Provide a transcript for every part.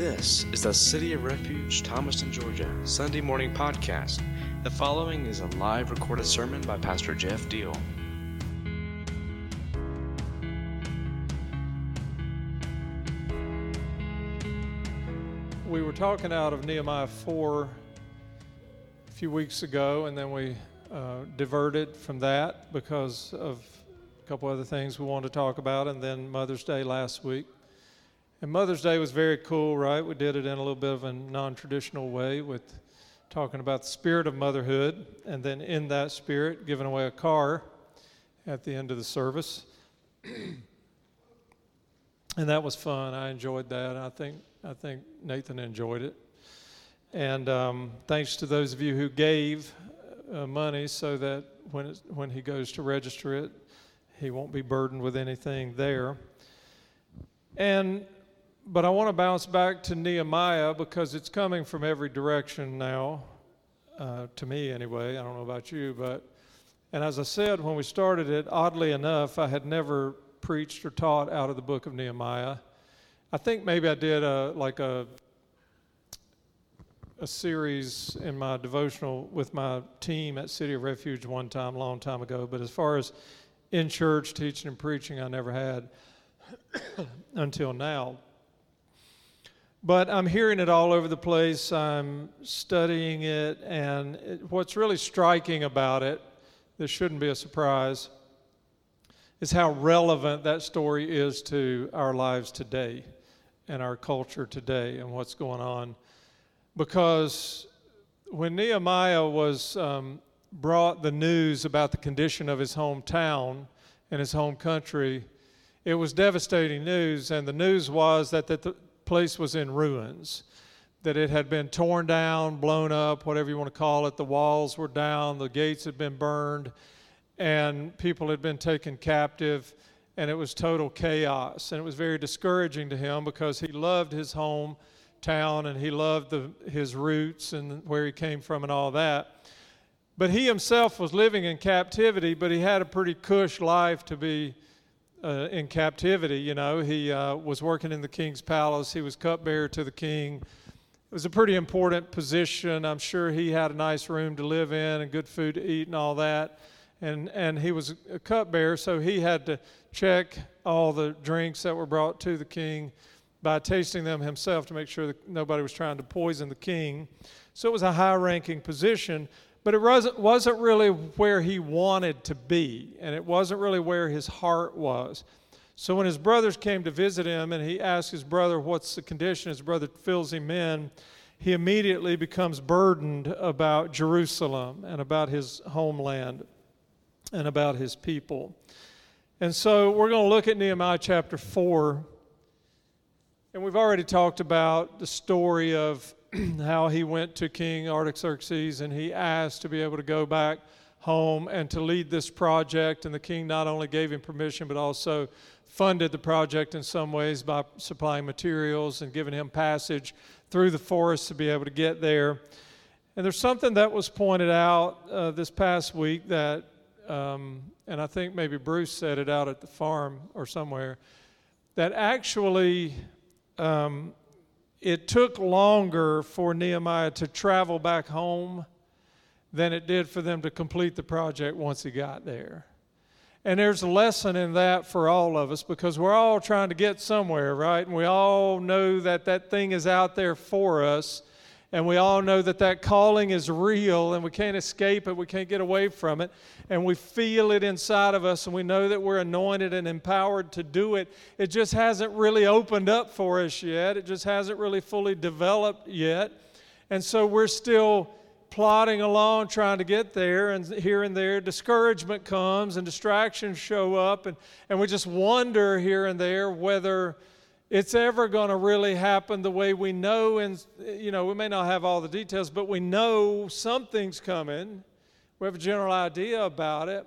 This is the City of Refuge, Thomaston, Georgia, Sunday morning podcast. The following is a live recorded sermon by Pastor Jeff Deal. We were talking out of Nehemiah 4 a few weeks ago, and then we uh, diverted from that because of a couple other things we wanted to talk about, and then Mother's Day last week. And Mother's Day was very cool, right? We did it in a little bit of a non traditional way with talking about the spirit of motherhood, and then in that spirit, giving away a car at the end of the service. and that was fun. I enjoyed that. I think I think Nathan enjoyed it. And um, thanks to those of you who gave uh, money so that when, when he goes to register it, he won't be burdened with anything there. And but I want to bounce back to Nehemiah because it's coming from every direction now, uh, to me anyway. I don't know about you, but and as I said when we started it, oddly enough, I had never preached or taught out of the book of Nehemiah. I think maybe I did a like a a series in my devotional with my team at City of Refuge one time, long time ago. But as far as in church teaching and preaching, I never had until now. But I'm hearing it all over the place. I'm studying it, and it, what's really striking about it, this shouldn't be a surprise, is how relevant that story is to our lives today and our culture today and what's going on. Because when Nehemiah was um, brought the news about the condition of his hometown and his home country, it was devastating news. And the news was that the place was in ruins, that it had been torn down, blown up, whatever you want to call it. The walls were down, the gates had been burned, and people had been taken captive and it was total chaos. And it was very discouraging to him because he loved his hometown and he loved the, his roots and where he came from and all that. But he himself was living in captivity, but he had a pretty cush life to be uh, in captivity. You know, he uh, was working in the king's palace, he was cupbearer to the king. It was a pretty important position. I'm sure he had a nice room to live in and good food to eat and all that and and he was a cupbearer, so he had to check all the drinks that were brought to the king by tasting them himself to make sure that nobody was trying to poison the king. So it was a high-ranking position, but it wasn't really where he wanted to be, and it wasn't really where his heart was. So when his brothers came to visit him, and he asked his brother, "What's the condition?" His brother fills him in. He immediately becomes burdened about Jerusalem and about his homeland and about his people. And so we're going to look at Nehemiah chapter 4. And we've already talked about the story of how he went to King Artaxerxes and he asked to be able to go back home and to lead this project. And the king not only gave him permission, but also funded the project in some ways by supplying materials and giving him passage through the forest to be able to get there. And there's something that was pointed out uh, this past week that um, and I think maybe Bruce said it out at the farm or somewhere, that actually um, it took longer for Nehemiah to travel back home than it did for them to complete the project once he got there. And there's a lesson in that for all of us because we're all trying to get somewhere, right? And we all know that that thing is out there for us. And we all know that that calling is real and we can't escape it, we can't get away from it. And we feel it inside of us and we know that we're anointed and empowered to do it. It just hasn't really opened up for us yet, it just hasn't really fully developed yet. And so we're still plodding along trying to get there and here and there discouragement comes and distractions show up and, and we just wonder here and there whether it's ever going to really happen the way we know and you know we may not have all the details but we know something's coming. We have a general idea about it.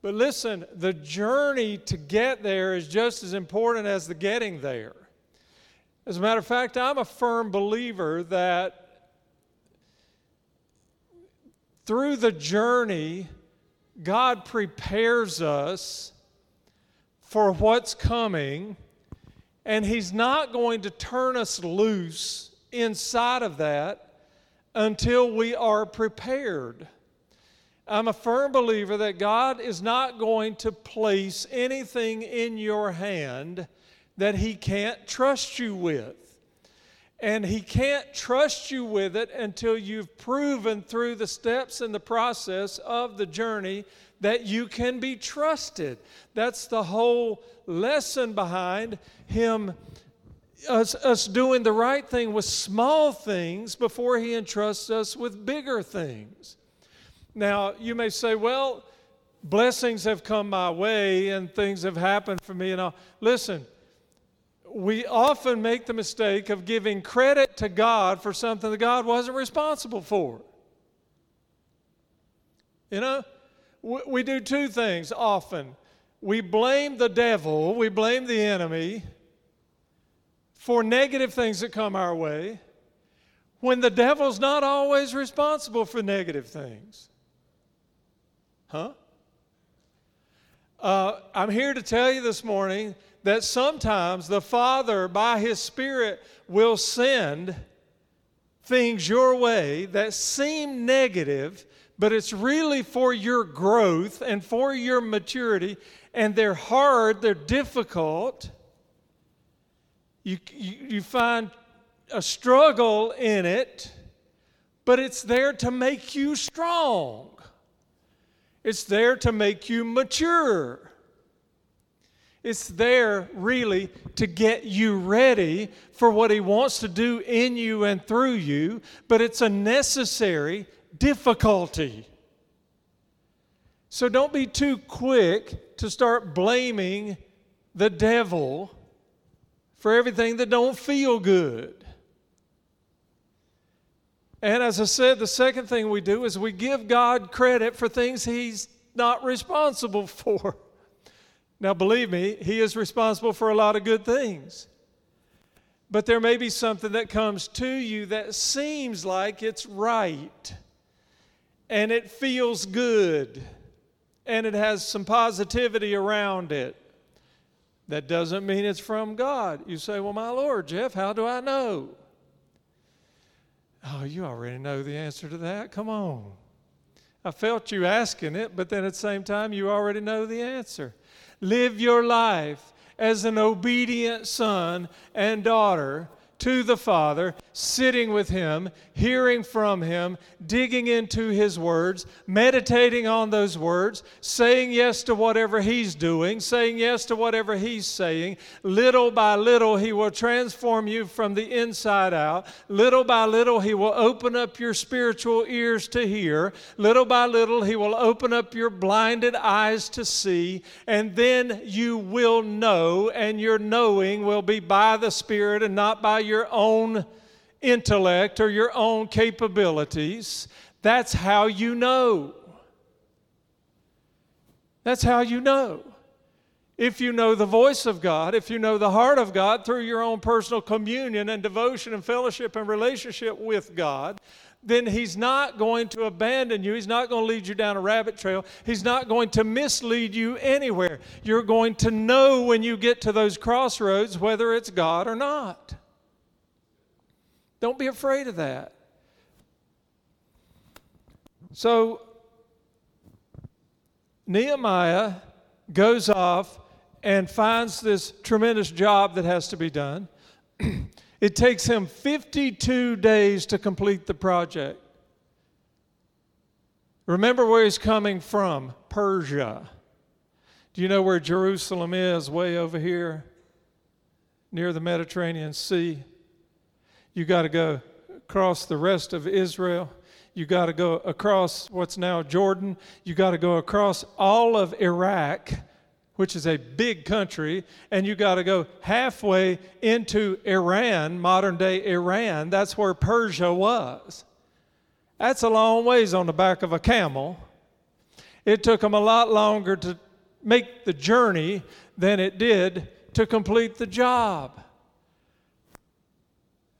But listen the journey to get there is just as important as the getting there. As a matter of fact i'm a firm believer that through the journey god prepares us for what's coming And He's not going to turn us loose inside of that until we are prepared. I'm a firm believer that God is not going to place anything in your hand that He can't trust you with. And He can't trust you with it until you've proven through the steps and the process of the journey that you can be trusted. That's the whole lesson behind Him. Us, us doing the right thing with small things before he entrusts us with bigger things. Now, you may say, well, blessings have come my way and things have happened for me and all. Listen, we often make the mistake of giving credit to God for something that God wasn't responsible for. You know, we do two things often. We blame the devil, we blame the enemy for negative things that come our way when the devil's not always responsible for negative things. Huh? Uh, I'm here to tell you this morning that sometimes the Father, by His Spirit, will send things your way that seem negative, but it's really for your growth and for your maturity, and they're hard, they're difficult. You, you, you find a struggle in it, but it's there to make you strong. It's there to make you mature. It's there really to get you ready for what He wants to do in you and through you, but it's a necessary difficulty. So don't be too quick to start blaming the devil for everything that don't feel good. And as I said, the second thing we do is we give God credit for things He's not responsible for. Now, believe me, He is responsible for a lot of good things. But there may be something that comes to you that seems like it's right and it feels good and it has some positivity around it. That doesn't mean it's from God. You say, Well, my Lord, Jeff, how do I know? Oh, you already know the answer to that. Come on. I felt you asking it, but then at the same time, you already know the answer. Live your life as an obedient son and daughter to the Father, sitting with Him, hearing from Him, digging into His words, meditating on those words, saying yes to whatever He's doing, saying yes to whatever He's saying. Little by little, He will transform you from the inside out. Little by little, He will open up your spiritual ears to hear. Little by little, He will open up your blinded eyes to see. And then you will know, and your knowing will be by the Spirit and not by your own intellect or your own capabilities. That's how you know. That's how you know. If you know the voice of God, if you know the heart of God through your own personal communion and devotion and fellowship and relationship with God, then He's not going to abandon you. He's not going to lead you down a rabbit trail. He's not going to mislead you anywhere. You're going to know when you get to those crossroads whether it's God or not. Don't be afraid of that. So, Nehemiah goes off and finds this tremendous job that has to be done. it takes him 52 days to complete the project. Remember where he's coming from Persia. Do you know where Jerusalem is? Way over here, near the Mediterranean Sea. You got to go across the rest of Israel. You got to go across what's now Jordan. You got to go across all of Iraq, which is a big country, and you got to go halfway into Iran, modern day Iran. That's where Persia was. That's a long ways on the back of a camel. It took them a lot longer to make the journey than it did to complete the job.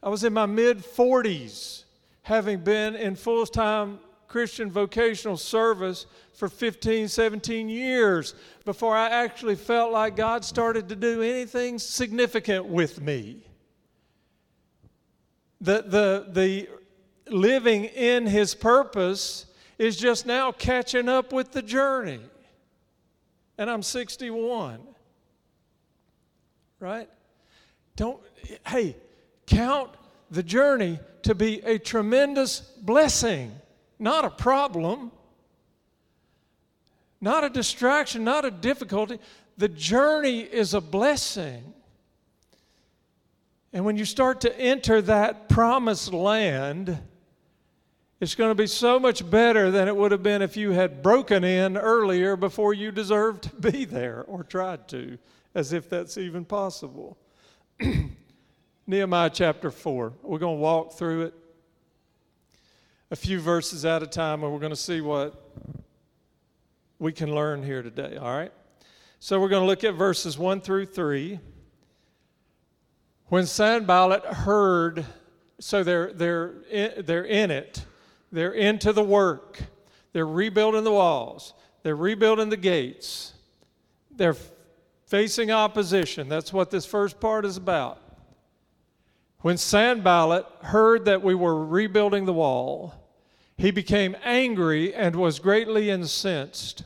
I was in my mid 40s, having been in full time Christian vocational service for 15, 17 years before I actually felt like God started to do anything significant with me. The, the, the living in His purpose is just now catching up with the journey. And I'm 61. Right? Don't, hey, count the journey to be a tremendous blessing, not a problem, not a distraction, not a difficulty. The journey is a blessing. And when you start to enter that promised land, it's going to be so much better than it would have been if you had broken in earlier before you deserved to be there or tried to, as if that's even possible. Nehemiah chapter 4. We're going to walk through it a few verses at a time, and we're going to see what we can learn here today, all right? So we're going to look at verses 1 through 3. When Sanballat heard, so they're, they're, in, they're in it, they're into the work, they're rebuilding the walls, they're rebuilding the gates, they're facing opposition. That's what this first part is about. When Sanballat heard that we were rebuilding the wall, he became angry and was greatly incensed.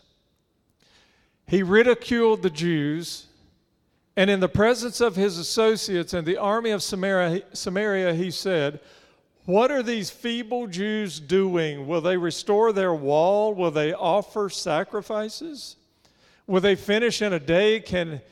He ridiculed the Jews, and in the presence of his associates and the army of Samaria, Samaria, he said, What are these feeble Jews doing? Will they restore their wall? Will they offer sacrifices? Will they finish in a day? Can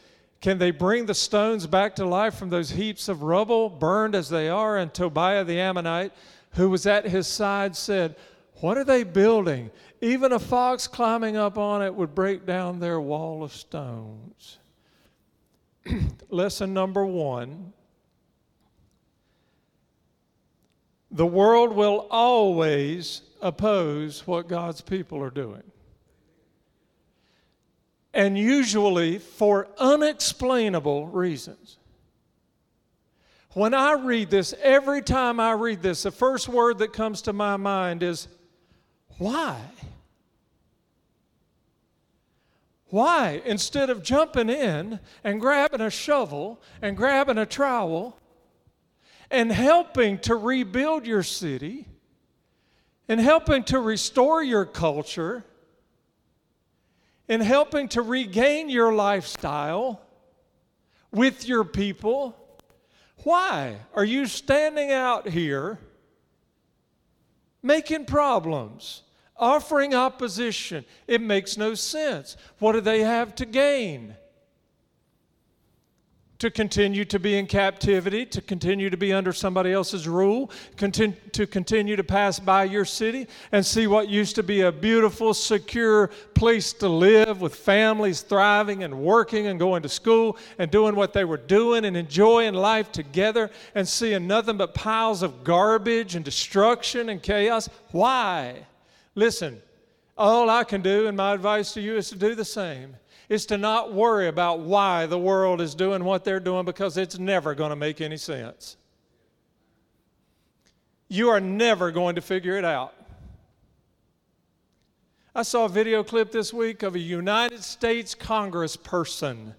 can they bring the stones back to life from those heaps of rubble, burned as they are? And Tobiah the Ammonite, who was at his side, said, What are they building? Even a fox climbing up on it would break down their wall of stones. Lesson number one the world will always oppose what God's people are doing and usually for unexplainable reasons. When I read this, every time I read this, the first word that comes to my mind is why? Why, instead of jumping in and grabbing a shovel and grabbing a trowel and helping to rebuild your city and helping to restore your culture in helping to regain your lifestyle with your people. Why are you standing out here making problems, offering opposition? It makes no sense. What do they have to gain? To continue to be in captivity, to continue to be under somebody else's rule, to continue to pass by your city and see what used to be a beautiful, secure place to live with families thriving and working and going to school and doing what they were doing and enjoying life together and seeing nothing but piles of garbage and destruction and chaos. Why? Listen, all I can do, and my advice to you is to do the same is to not worry about why the world is doing what they're doing because it's never going to make any sense. You are never going to figure it out. I saw a video clip this week of a United States congressperson.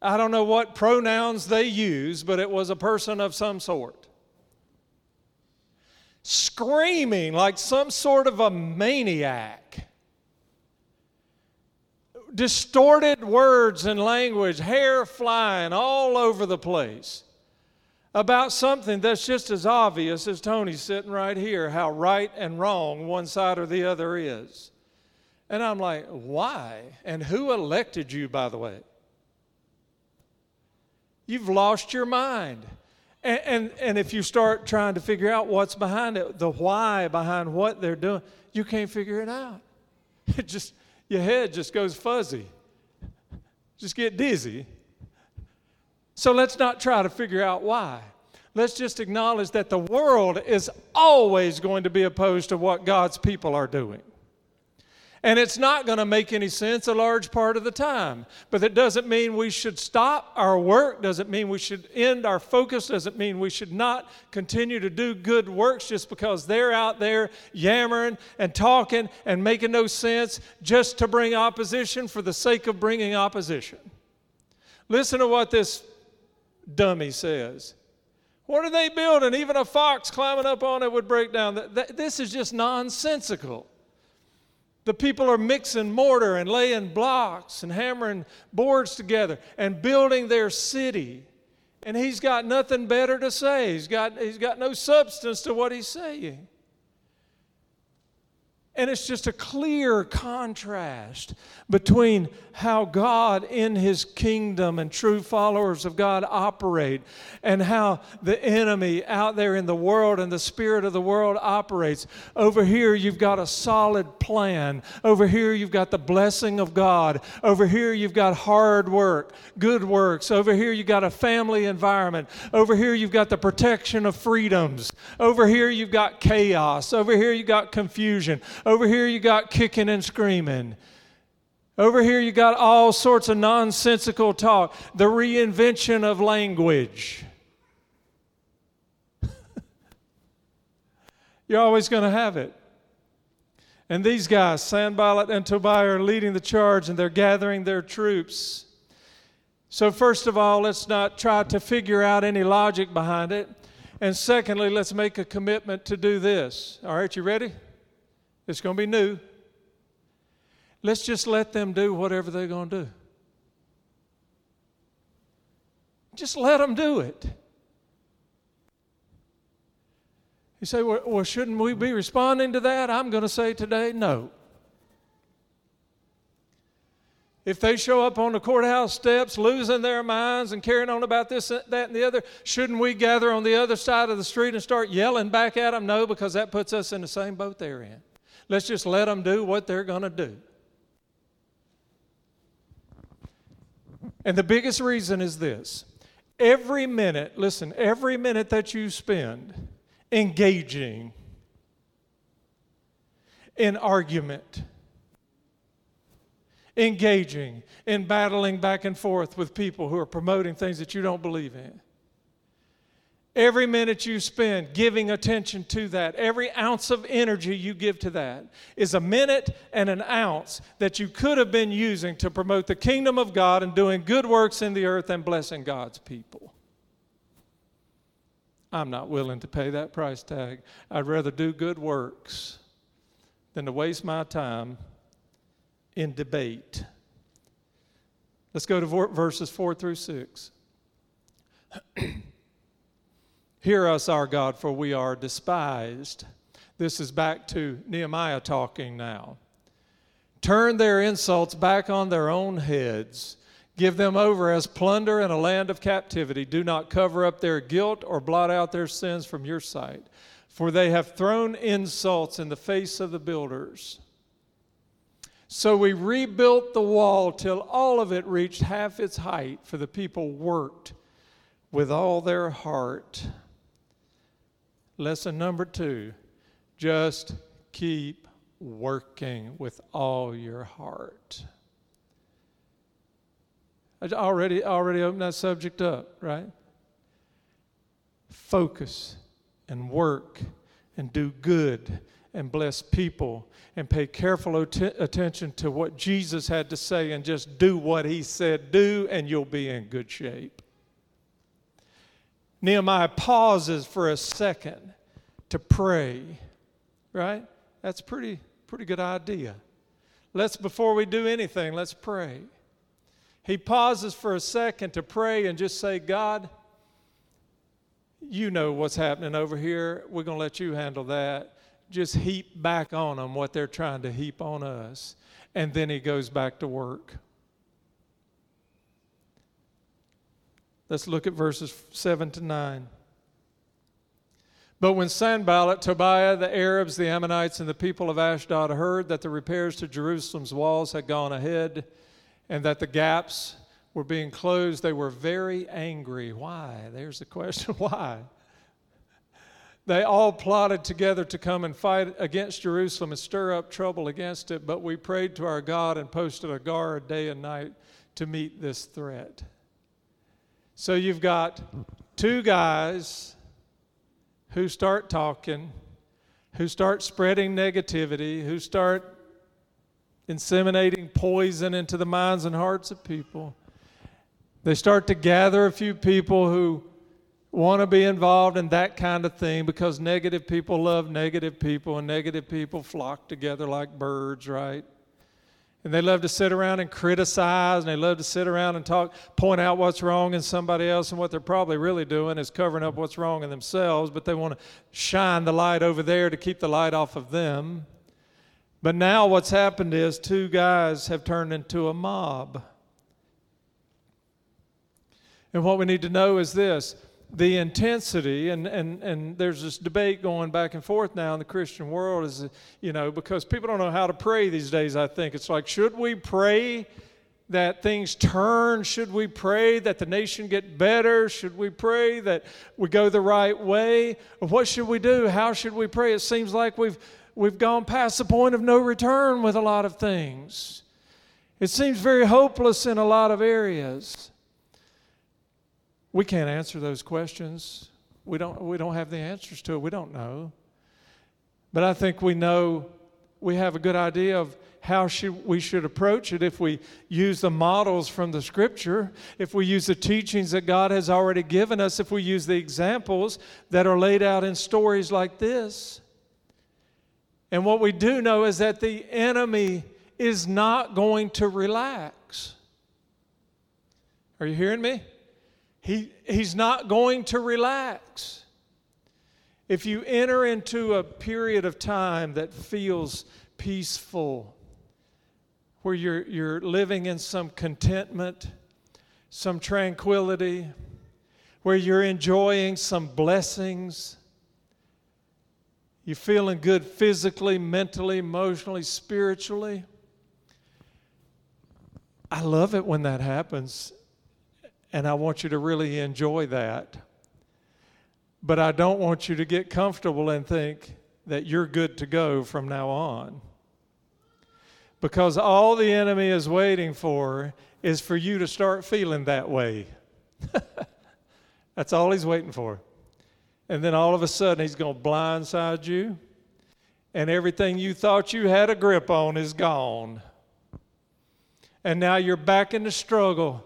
I don't know what pronouns they use, but it was a person of some sort. Screaming like some sort of a maniac distorted words and language, hair flying all over the place about something that's just as obvious as Tony's sitting right here how right and wrong one side or the other is. And I'm like, why? And who elected you, by the way? You've lost your mind. And, and, and if you start trying to figure out what's behind it, the why behind what they're doing, you can't figure it out. It just, your head just goes fuzzy, just get dizzy. So let's not try to figure out why. Let's just acknowledge that the world is always going to be opposed to what God's people are doing. And it's not going to make any sense a large part of the time. But that doesn't mean we should stop our work, doesn't mean we should end our focus, doesn't mean we should not continue to do good works just because they're out there yammering and talking and making no sense just to bring opposition for the sake of bringing opposition. Listen to what this dummy says. What are they building? Even a fox climbing up on it would break down. This is just nonsensical. The people are mixing mortar and laying blocks and hammering boards together and building their city. And he's got nothing better to say. He's got, he's got no substance to what he's saying. And it's just a clear contrast between how God in His kingdom and true followers of God operate and how the enemy out there in the world and the spirit of the world operates. Over here, you've got a solid plan. Over here, you've got the blessing of God. Over here, you've got hard work, good works. Over here, you've got a family environment. Over here, you've got the protection of freedoms. Over here, you've got chaos. Over here, you've got confusion. Over here, you got kicking and screaming. Over here, you got all sorts of nonsensical talk, the reinvention of language. You're always going to have it. And these guys, Sanballat and Tobiah, are leading the charge and they're gathering their troops. So, first of all, let's not try to figure out any logic behind it. And secondly, let's make a commitment to do this. All right, you ready? It's going to be new. Let's just let them do whatever they're going to do. Just let them do it. You say, well, shouldn't we be responding to that? I'm going to say today, no. If they show up on the courthouse steps losing their minds and carrying on about this, that, and the other, shouldn't we gather on the other side of the street and start yelling back at them? No, because that puts us in the same boat they're in. Let's just let them do what they're going to do. And the biggest reason is this every minute, listen, every minute that you spend engaging in argument, engaging in battling back and forth with people who are promoting things that you don't believe in, Every minute you spend giving attention to that, every ounce of energy you give to that, is a minute and an ounce that you could have been using to promote the kingdom of God and doing good works in the earth and blessing God's people. I'm not willing to pay that price tag. I'd rather do good works than to waste my time in debate. Let's go to verses 4 through 6. Hear us, our God, for we are despised. This is back to Nehemiah talking now. Turn their insults back on their own heads. Give them over as plunder in a land of captivity. Do not cover up their guilt or blot out their sins from your sight, for they have thrown insults in the face of the builders. So we rebuilt the wall till all of it reached half its height, for the people worked with all their heart. Lesson number two just keep working with all your heart. I already, already opened that subject up, right? Focus and work and do good and bless people and pay careful attention to what Jesus had to say and just do what he said do, and you'll be in good shape. Nehemiah pauses for a second to pray, right? That's pretty pretty good idea. Let's before we do anything, let's pray. He pauses for a second to pray and just say, God, you know what's happening over here. We're going to let you handle that. Just heap back on them what they're trying to heap on us. And then he goes back to work. Let's look at verses 7 to 9. But when Sanballat, Tobiah, the Arabs, the Ammonites, and the people of Ashdod heard that the repairs to Jerusalem's walls had gone ahead and that the gaps were being closed, they were very angry. Why? There's the question why? They all plotted together to come and fight against Jerusalem and stir up trouble against it, but we prayed to our God and posted a guard day and night to meet this threat. So you've got two guys who start talking, who start spreading negativity, who start inseminating poison into the minds and hearts of people. They start to gather a few people who want to be involved in that kind of thing because negative people love negative people and negative people flock together like birds, right? And they love to sit around and criticize and they love to sit around and talk, point out what's wrong in somebody else. And what they're probably really doing is covering up what's wrong in themselves, but they want to shine the light over there to keep the light off of them. But now what's happened is two guys have turned into a mob. And what we need to know is this the intensity, and, and, and there's this debate going back and forth now in the Christian world, is, you know, because people don't know how to pray these days, I think. It's like, should we pray that things turn? Should we pray that the nation get better? Should we pray that we go the right way? What should we do? How should we pray? It seems like we've, we've gone past the point of no return with a lot of things. It seems very hopeless in a lot of areas. We can't answer those questions. We don't, we don't have the answers to it. We don't know. But I think we know, we have a good idea of how should, we should approach it if we use the models from the scripture, if we use the teachings that God has already given us, if we use the examples that are laid out in stories like this. And what we do know is that the enemy is not going to relax. Are you hearing me? He, he's not going to relax. If you enter into a period of time that feels peaceful, where you're, you're living in some contentment, some tranquility, where you're enjoying some blessings, you're feeling good physically, mentally, emotionally, spiritually. I love it when that happens. And I want you to really enjoy that. But I don't want you to get comfortable and think that you're good to go from now on. Because all the enemy is waiting for is for you to start feeling that way. That's all he's waiting for. And then all of a sudden, he's going to blindside you, and everything you thought you had a grip on is gone. And now you're back in the struggle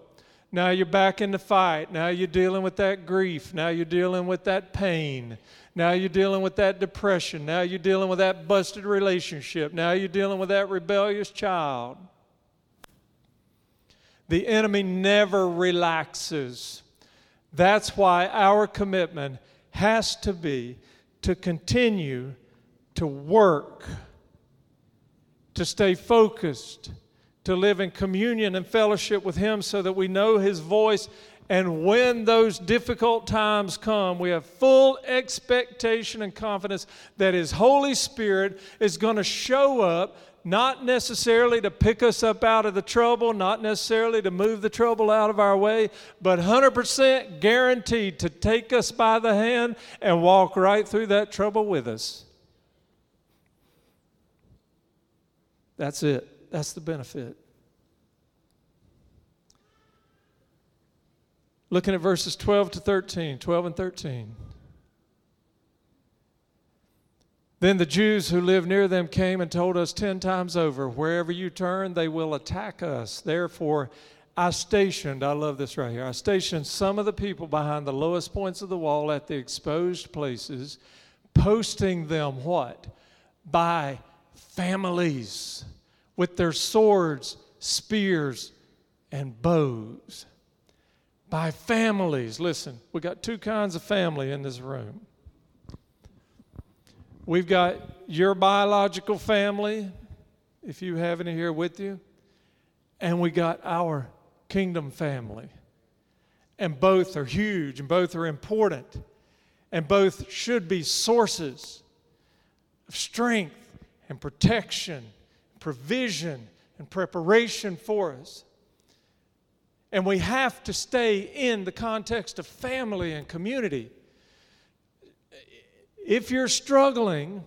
now you're back in the fight. Now you're dealing with that grief. Now you're dealing with that pain. Now you're dealing with that depression. Now you're dealing with that busted relationship. Now you're dealing with that rebellious child. The enemy never relaxes. That's why our commitment has to be to continue to work, to stay focused to live in communion and fellowship with Him so that we know His voice. And when those difficult times come, we have full expectation and confidence that His Holy Spirit is going to show up, not necessarily to pick us up out of the trouble, not necessarily to move the trouble out of our way, but 100% guaranteed to take us by the hand and walk right through that trouble with us. That's it. That's the benefit. Looking at verses 12 to 13, 12 and 13. Then the Jews who lived near them came and told us ten times over, Wherever you turn, they will attack us. Therefore, I stationed, I love this right here, I stationed some of the people behind the lowest points of the wall at the exposed places, posting them what? By families with their swords, spears, and bows. By families. Listen, we got two kinds of family in this room. We've got your biological family, if you have any here with you, and we got our kingdom family. And both are huge and both are important, and both should be sources of strength and protection provision and preparation for us. And we have to stay in the context of family and community. If you're struggling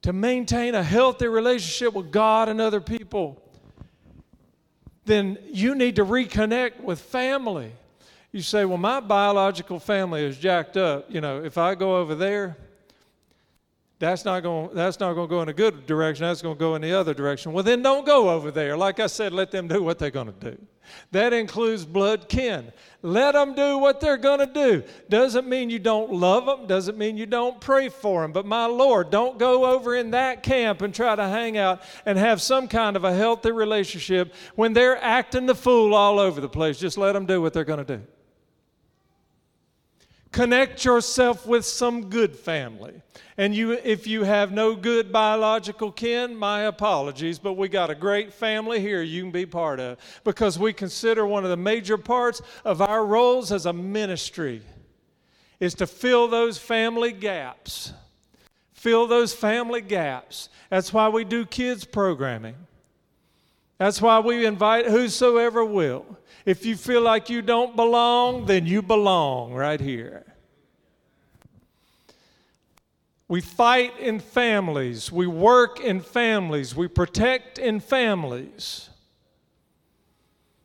to maintain a healthy relationship with God and other people, then you need to reconnect with family. You say, Well, my biological family is jacked up. You know, if I go over there, that's not going that's not going to go in a good direction that's going to go in the other direction. Well then don't go over there. Like i said let them do what they're going to do. That includes blood kin. Let them do what they're going to do. Doesn't mean you don't love them doesn't mean you don't pray for them but my lord don't go over in that camp and try to hang out and have some kind of a healthy relationship when they're acting the fool all over the place. Just let them do what they're going to do connect yourself with some good family. And you, if you have no good biological kin, my apologies, but we got a great family here you can be part of because we consider one of the major parts of our roles as a ministry is to fill those family gaps. Fill those family gaps. That's why we do kids programming. That's why we invite whosoever will. If you feel like you don't belong, then you belong right here. We fight in families. We work in families. We protect in families.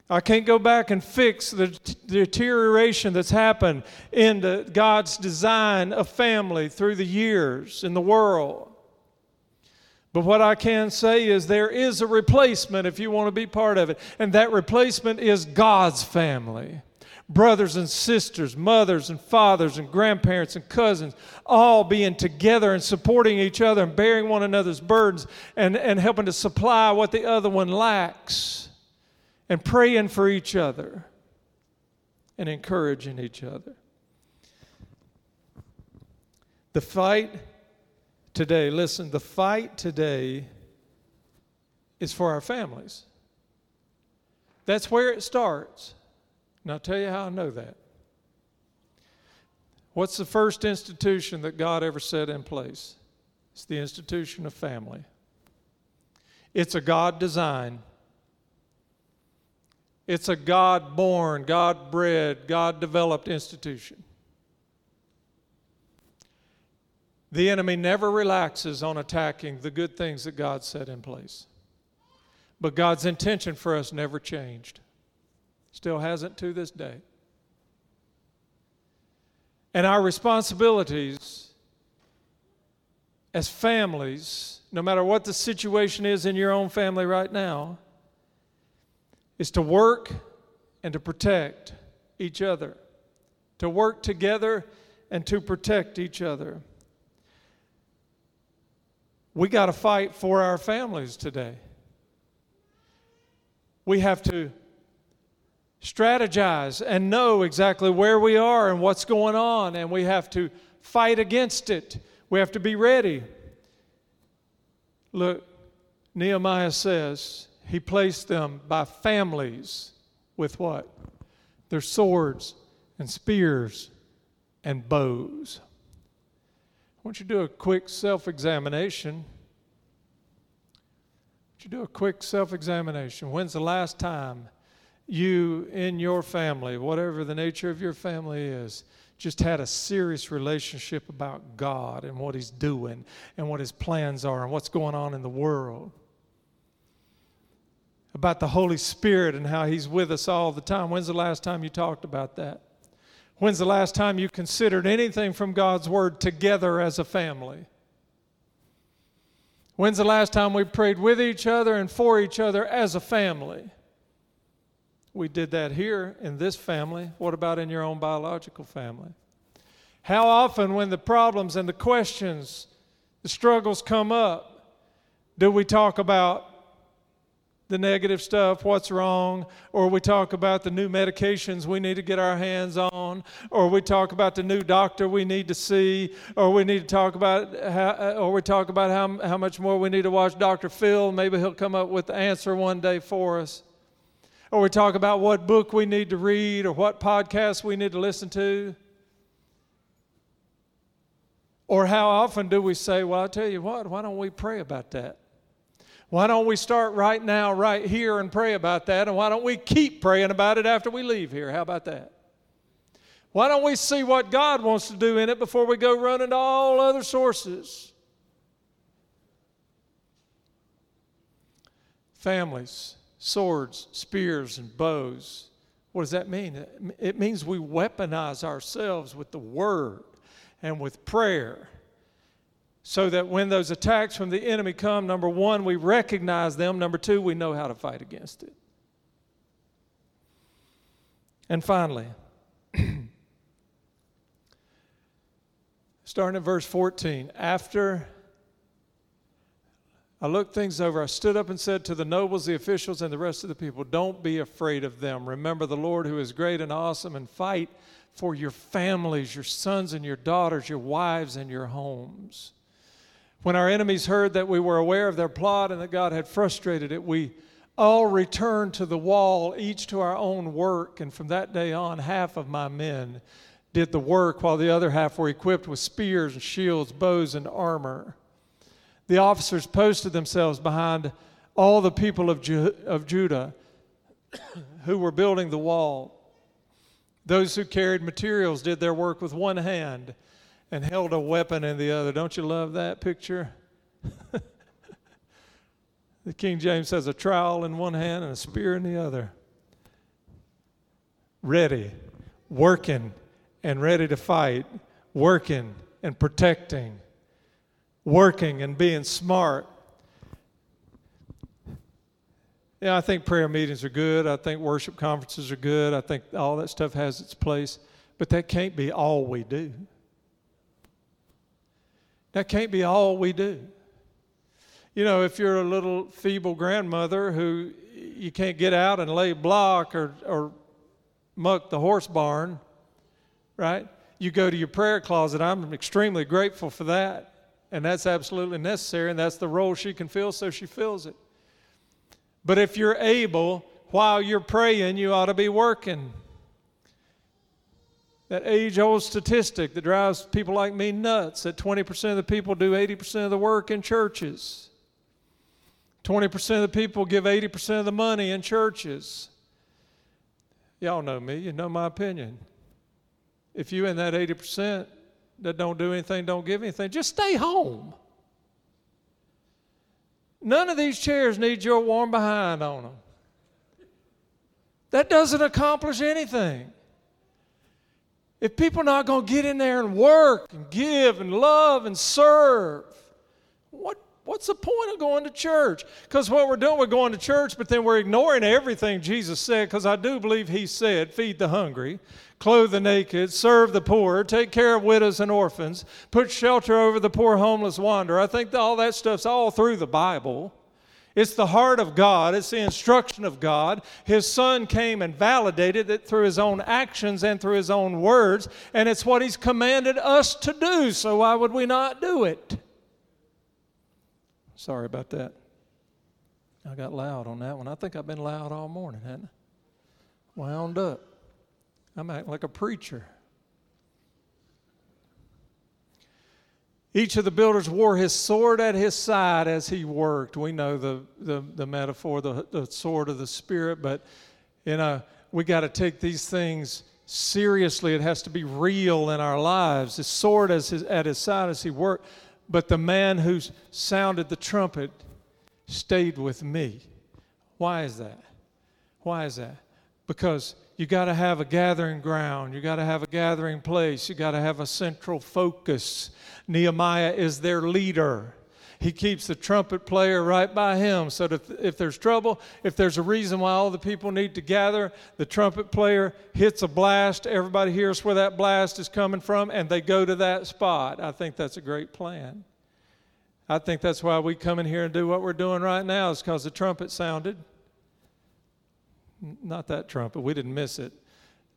I can't go back and fix the deterioration that's happened in the, God's design of family through the years in the world. But what I can say is there is a replacement if you want to be part of it, and that replacement is God's family. Brothers and sisters, mothers and fathers, and grandparents and cousins, all being together and supporting each other and bearing one another's burdens and, and helping to supply what the other one lacks, and praying for each other and encouraging each other. The fight today, listen, the fight today is for our families. That's where it starts. And I'll tell you how I know that. What's the first institution that God ever set in place? It's the institution of family. It's a God design. It's a God born, God bred, God developed institution. The enemy never relaxes on attacking the good things that God set in place. But God's intention for us never changed, still hasn't to this day. And our responsibilities as families, no matter what the situation is in your own family right now, is to work and to protect each other, to work together and to protect each other. We got to fight for our families today. We have to strategize and know exactly where we are and what's going on, and we have to fight against it. We have to be ready. Look, Nehemiah says he placed them by families with what? Their swords and spears and bows. Want you to do a quick self examination. you do a quick self examination. When's the last time you, in your family, whatever the nature of your family is, just had a serious relationship about God and what He's doing and what His plans are and what's going on in the world? About the Holy Spirit and how He's with us all the time. When's the last time you talked about that? When's the last time you considered anything from God's Word together as a family? When's the last time we prayed with each other and for each other as a family? We did that here in this family. What about in your own biological family? How often, when the problems and the questions, the struggles come up, do we talk about the negative stuff, what's wrong, or we talk about the new medications we need to get our hands on, or we talk about the new doctor we need to see, or we need to talk about how, or we talk about how, how much more we need to watch Dr. Phil. Maybe he'll come up with the answer one day for us. Or we talk about what book we need to read or what podcast we need to listen to. Or how often do we say, Well, I'll tell you what, why don't we pray about that? Why don't we start right now, right here, and pray about that? And why don't we keep praying about it after we leave here? How about that? Why don't we see what God wants to do in it before we go running to all other sources? Families, swords, spears, and bows. What does that mean? It means we weaponize ourselves with the word and with prayer so that when those attacks from the enemy come, number one, we recognize them. Number two, we know how to fight against it. And finally, starting at verse 14, after I looked things over, I stood up and said to the nobles, the officials, and the rest of the people, Don't be afraid of them. Remember the Lord who is great and awesome, and fight for your families, your sons and your daughters, your wives and your homes. When our enemies heard that we were aware of their plot and that God had frustrated it, we all returned to the wall, each to our own work. And from that day on, half of my men did the work, while the other half were equipped with spears and shields, bows and armor. The officers posted themselves behind all the people of, Ju- of Judah who were building the wall. Those who carried materials did their work with one hand and held a weapon in the other. Don't you love that picture? the King James says a trowel in one hand and a spear in the other. Ready, working, and ready to fight, working and protecting, working and being smart. Yeah, I think prayer meetings are good. I think worship conferences are good. I think all that stuff has its place. But that can't be all we do. That can't be all we do. You know, if you're a little feeble grandmother who you can't get out and lay block or, or muck the horse barn, right? You go to your prayer closet. I'm extremely grateful for that. And that's absolutely necessary, and that's the role she can fill, so she fills it. But if you're able, while you're praying, you ought to be working that age old statistic that drives people like me nuts that 20% of the people do 80% of the work in churches. 20% of the people give 80% of the money in churches. Y'all know me, you know my opinion. If you in that 80% that don't do anything, don't give anything, just stay home. None of these chairs need your warm behind on them. That doesn't accomplish anything. If people are not going to get in there and work and give and love and serve, what, what's the point of going to church? Because what we're doing, we're going to church, but then we're ignoring everything Jesus said, because I do believe He said, feed the hungry, clothe the naked, serve the poor, take care of widows and orphans, put shelter over the poor homeless wanderer. I think all that stuff's all through the Bible. It's the heart of God, it's the instruction of God. His Son came and validated it through His own actions and through His own words, and it's what He's commanded us to do, so why would we not do it? Sorry about that. I got loud on that one. I think I've been loud all morning, haven't I? Wound up. I'm acting like a preacher. Each of the builders wore his sword at his side as he worked. We know the, the, the metaphor, the, the sword of the Spirit, but you know, we got to take these things seriously. It has to be real in our lives. His sword as his, at his side as he worked, but the man who sounded the trumpet stayed with me. Why is that? Why is that? Because you got to have a gathering ground. You got to have a gathering place. You got to have a central focus. Nehemiah is their leader. He keeps the trumpet player right by him so that if, if there's trouble, if there's a reason why all the people need to gather, the trumpet player hits a blast. Everybody hears where that blast is coming from, and they go to that spot. I think that's a great plan. I think that's why we come in here and do what we're doing right now, is because the trumpet sounded. Not that trumpet, we didn't miss it.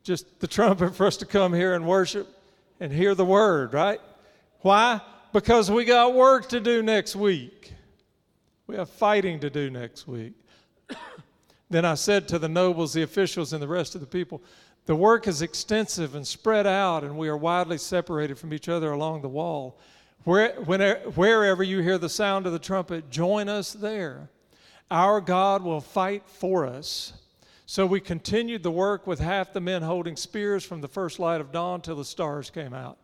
Just the trumpet for us to come here and worship and hear the word, right? Why? Because we got work to do next week. We have fighting to do next week. then I said to the nobles, the officials, and the rest of the people, the work is extensive and spread out, and we are widely separated from each other along the wall. Where, whenever, wherever you hear the sound of the trumpet, join us there. Our God will fight for us So we continued the work with half the men holding spears from the first light of dawn till the stars came out.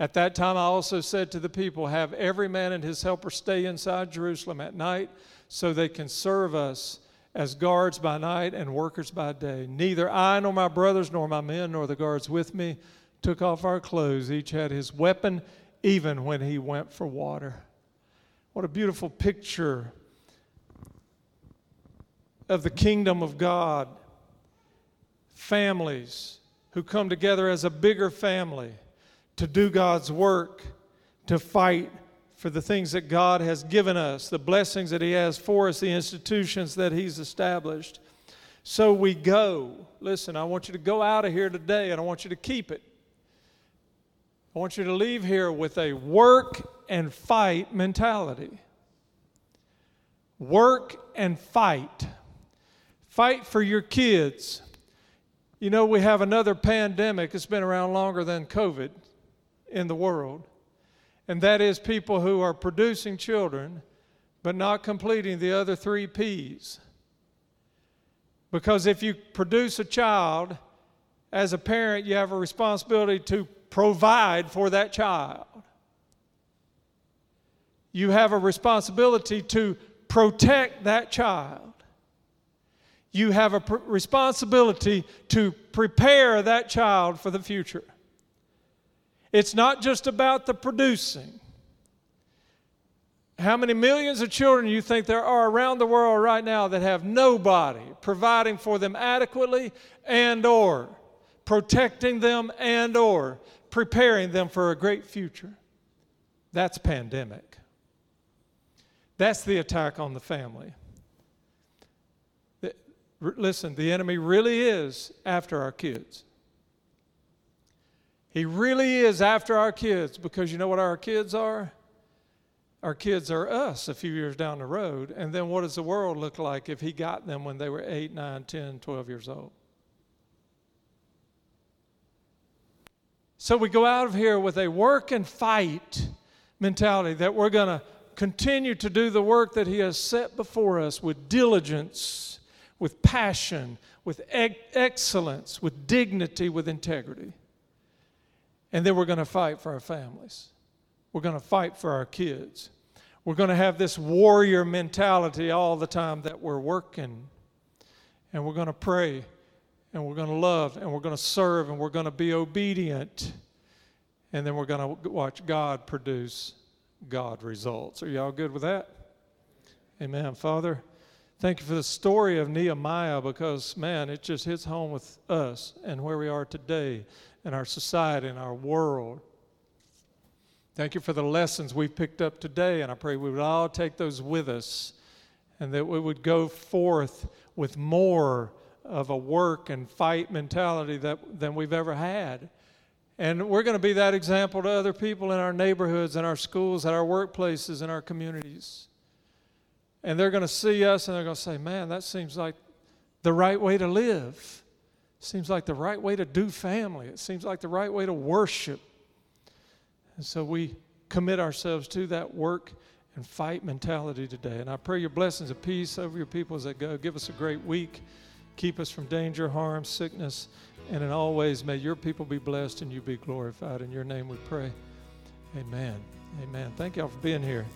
At that time, I also said to the people, Have every man and his helper stay inside Jerusalem at night so they can serve us as guards by night and workers by day. Neither I nor my brothers nor my men nor the guards with me took off our clothes. Each had his weapon, even when he went for water. What a beautiful picture of the kingdom of God. Families who come together as a bigger family to do God's work, to fight for the things that God has given us, the blessings that He has for us, the institutions that He's established. So we go. Listen, I want you to go out of here today and I want you to keep it. I want you to leave here with a work and fight mentality. Work and fight. Fight for your kids. You know, we have another pandemic. It's been around longer than COVID in the world and that is people who are producing children but not completing the other three P's. Because if you produce a child, as a parent, you have a responsibility to provide for that child. You have a responsibility to protect that child. You have a responsibility to prepare that child for the future. It's not just about the producing. How many millions of children do you think there are around the world right now that have nobody providing for them adequately and or protecting them and or preparing them for a great future? That's pandemic. That's the attack on the family. Listen, the enemy really is after our kids. He really is after our kids because you know what our kids are? Our kids are us a few years down the road. And then what does the world look like if he got them when they were 8, 9, 10, 12 years old? So we go out of here with a work and fight mentality that we're going to continue to do the work that he has set before us with diligence, with passion, with excellence, with dignity, with integrity. And then we're going to fight for our families. We're going to fight for our kids. We're going to have this warrior mentality all the time that we're working. And we're going to pray. And we're going to love. And we're going to serve. And we're going to be obedient. And then we're going to watch God produce God results. Are y'all good with that? Amen. Father, thank you for the story of Nehemiah because, man, it just hits home with us and where we are today in our society and our world. Thank you for the lessons we've picked up today, and I pray we would all take those with us and that we would go forth with more of a work and fight mentality that, than we've ever had. And we're going to be that example to other people in our neighborhoods, in our schools, at our workplaces, in our communities. And they're going to see us and they're going to say, man, that seems like the right way to live. Seems like the right way to do family. It seems like the right way to worship. And so we commit ourselves to that work and fight mentality today. And I pray your blessings of peace over your people as they go. Give us a great week. Keep us from danger, harm, sickness. And in all ways, may your people be blessed and you be glorified. In your name we pray. Amen. Amen. Thank y'all for being here.